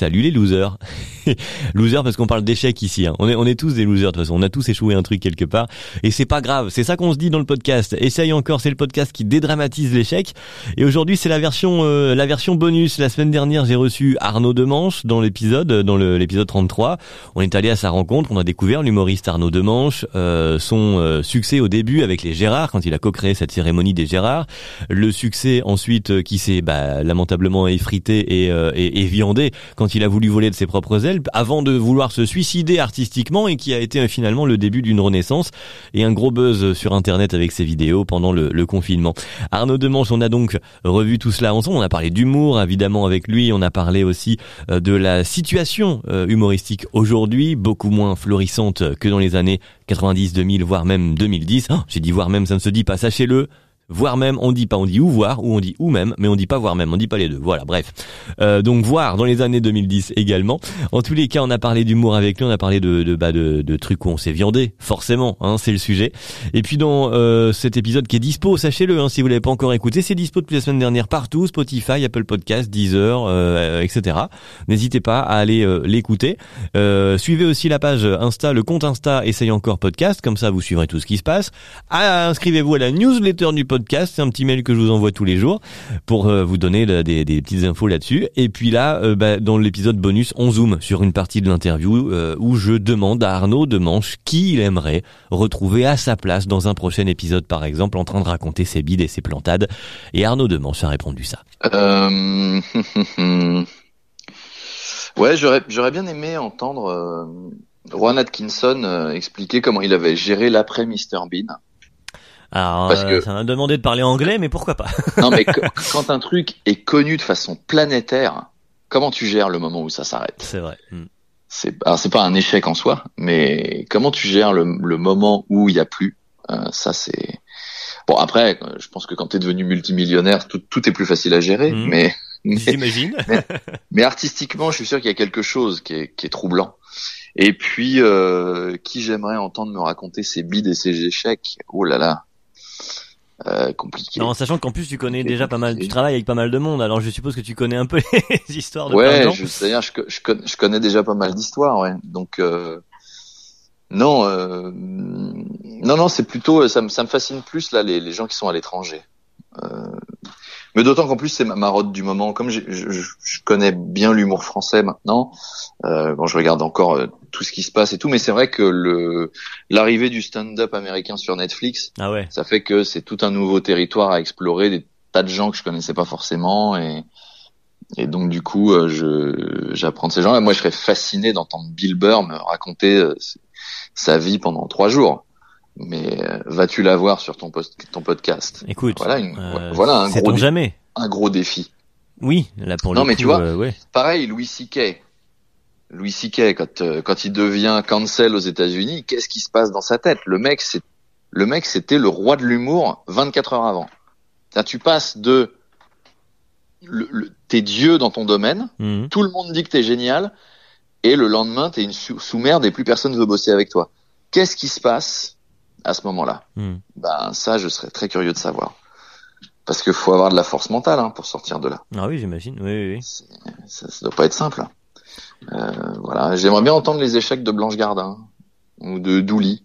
Salut les losers. losers parce qu'on parle d'échecs ici. Hein. On est on est tous des losers de toute façon. On a tous échoué un truc quelque part et c'est pas grave. C'est ça qu'on se dit dans le podcast. Essaye encore. C'est le podcast qui dédramatise l'échec. Et aujourd'hui c'est la version euh, la version bonus. La semaine dernière j'ai reçu Arnaud Demanche dans l'épisode dans l'épisode 33. On est allé à sa rencontre. On a découvert l'humoriste Arnaud Demanche, euh, son euh, succès au début avec les Gérards quand il a co-créé cette cérémonie des Gérards. Le succès ensuite euh, qui s'est bah, lamentablement effrité et, et, et viandé quand il a voulu voler de ses propres ailes avant de vouloir se suicider artistiquement et qui a été finalement le début d'une renaissance et un gros buzz sur internet avec ses vidéos pendant le, confinement. Arnaud Demanche, on a donc revu tout cela ensemble, on a parlé d'humour évidemment avec lui, on a parlé aussi euh, de la situation euh, humoristique aujourd'hui, beaucoup moins florissante que dans les années 90, 2000, voire même 2010. J'ai dit voire même, ça ne se dit pas, sachez-le, voire même, on dit pas, on dit ou voir, ou on dit ou même, mais on dit pas voir même, on dit pas les deux. Voilà, bref. Euh, donc voir dans les années 2010 également. En tous les cas, on a parlé d'humour avec lui, on a parlé de de, bah, de, de trucs où on s'est viandé, forcément, hein, c'est le sujet. Et puis dans euh, cet épisode qui est dispo, sachez-le, hein, si vous l'avez pas encore écouté, c'est dispo depuis la semaine dernière partout, Spotify, Apple Podcast, Deezer, euh, etc. N'hésitez pas à aller euh, l'écouter. Euh, suivez aussi la page Insta, le compte Insta Essaye encore podcast, comme ça vous suivrez tout ce qui se passe. Ah, inscrivez-vous à la newsletter du podcast c'est un petit mail que je vous envoie tous les jours pour euh, vous donner des, petites infos là-dessus. Et puis là, euh, bah, dans l'épisode bonus, on zoome sur une partie de l'interview euh, où je demande à Arnaud Demanche qui il aimerait retrouver à sa place dans un prochain épisode, par exemple, en train de raconter ses bides et ses plantades. Et Arnaud Demanche a répondu ça. ouais, j'aurais, bien aimé entendre Juan Atkinson expliquer comment il avait géré l'après Mr Bean. Alors, Parce euh, que... ça m'a demandé de parler anglais, mais pourquoi pas Non, mais quand un truc est connu de façon planétaire, comment tu gères le moment où ça s'arrête? C'est vrai. Hmm. C'est alors c'est pas un échec en soi, mais comment tu gères le, le moment où il y a plus? Euh, Ça c'est bon. Après, je pense que quand tu es devenu multimillionnaire, tout, tout est plus facile à gérer, hmm. mais J'imagine. mais, mais, artistiquement, je suis sûr qu'il y a quelque chose qui est, qui est troublant. Et puis, euh, qui j'aimerais entendre me raconter ses bides et ses échecs? Oh là là, euh, compliqué. Non, sachant qu'en plus tu connais déjà pas mal, tu travailles avec pas mal de monde, alors je suppose que tu connais un peu les histoires de Ouais, je, sais je, je, je, connais déjà pas mal d'histoires, ouais. Donc euh, non, euh, non, non, c'est plutôt ça me ça me fascine plus là les, les gens qui sont à l'étranger. Euh, mais d'autant qu'en plus c'est ma marotte du moment. Comme je, je connais bien l'humour français maintenant, euh, bon, je regarde encore euh, tout ce qui se passe et tout, mais c'est vrai que le l'arrivée du stand-up américain sur Netflix, ah ouais. ça fait que c'est tout un nouveau territoire à explorer, des tas de gens que je connaissais pas forcément et et donc du coup, euh, je j'apprends de ces gens-là. Moi, je serais fasciné d'entendre Bill Burr me raconter euh, sa vie pendant trois jours mais euh, vas-tu l'avoir sur ton, post, ton podcast? Écoute, voilà, une, euh, voilà un gros, jamais. un gros défi. Oui, là pour non, le mais coup, tu vois, euh, ouais. pareil, Louis C.K. Louis C.K. quand euh, quand il devient cancel aux États-Unis, qu'est-ce qui se passe dans sa tête? Le mec, c'est le mec, c'était le roi de l'humour 24 heures avant. tu passes de le, le, t'es Dieu dans ton domaine, Mhm. tout le monde dit que t'es génial, et le lendemain t'es une sous- sous-merde et plus personne veut bosser avec toi. Qu'est-ce qui se passe à ce moment-là? Mhm. Ben ça, je serais très curieux de savoir. Parce qu'il faut avoir de la force mentale hein, pour sortir de là. Ah oui, j'imagine. Oui, oui, oui. Ça, ça doit pas être simple. Euh, voilà, j'aimerais bien entendre les échecs de Blanche Gardin ou de Douli,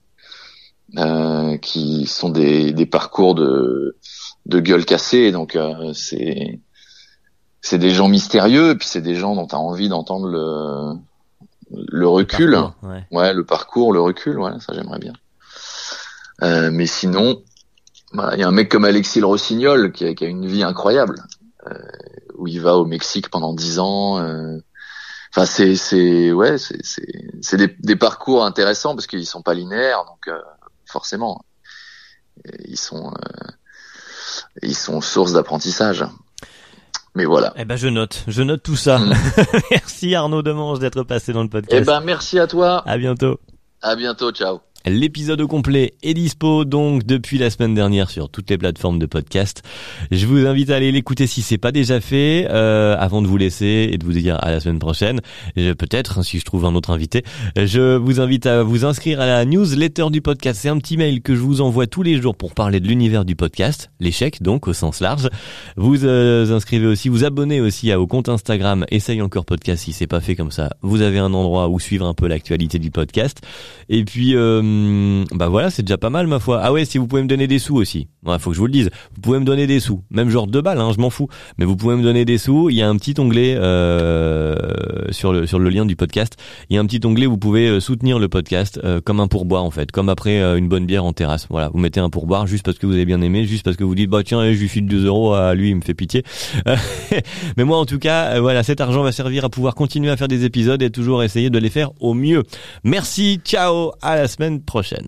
euh, qui sont des, des parcours de, de gueule cassée. Donc euh, c'est c'est des gens mystérieux, et puis c'est des gens dont tu as envie d'entendre le le recul. Parcours, ouais. Ouais, le parcours, le recul, ouais, ça j'aimerais bien. Euh, mais sinon, voilà, il y a un mec comme Alexis Le Rossignol qui a, qui a une vie incroyable, euh, où il va au Mexique pendant dix ans. euh. Enfin, c'est, c'est, ouais, c'est, c'est, c'est des, des parcours intéressants parce qu'ils sont pas linéaires, donc euh, forcément, ils sont, euh, ils sont source d'apprentissage. Mais voilà. Eh ben je note, je note tout ça. Mm. Merci Arnaud Demange d'être passé dans le podcast. Eh ben, merci à toi. À bientôt. À bientôt. Ciao. L'épisode au complet est dispo donc depuis la semaine dernière sur toutes les plateformes de podcast. Je vous invite à aller l'écouter si c'est pas déjà fait, euh, avant de vous laisser et de vous dire à la semaine prochaine. Peut-être, hein, si je trouve un autre invité. Je vous invite à vous inscrire à la newsletter du podcast. C'est un petit mail que je vous envoie tous les jours pour parler de l'univers du podcast, l'échec donc au sens large. Vous euh, inscrivez aussi, vous abonnez aussi au compte Instagram Essaye encore podcast si c'est pas fait comme ça. Vous avez un endroit où suivre un peu l'actualité du podcast. Et puis, euh, bah voilà, c'est déjà pas mal ma foi. Ah ouais, si vous pouvez me donner des sous aussi. Ouais, faut que je vous le dise. Vous pouvez me donner des sous, même genre deux balles, hein, je m'en fous. Mais vous pouvez me donner des sous. Il y a un petit onglet euh, sur le sur le lien du podcast. Il y a un petit onglet vous pouvez euh, soutenir le podcast euh, comme un pourboire en fait, comme après euh, une bonne bière en terrasse. Voilà, vous mettez un pourboire juste parce que vous avez bien aimé, juste parce que vous dites bah tiens, je lui file 2 euros à lui, il me fait pitié. Mais moi en tout cas, voilà, cet argent va servir à pouvoir continuer à faire des épisodes et toujours essayer de les faire au mieux. Merci, ciao, à la semaine prochaine.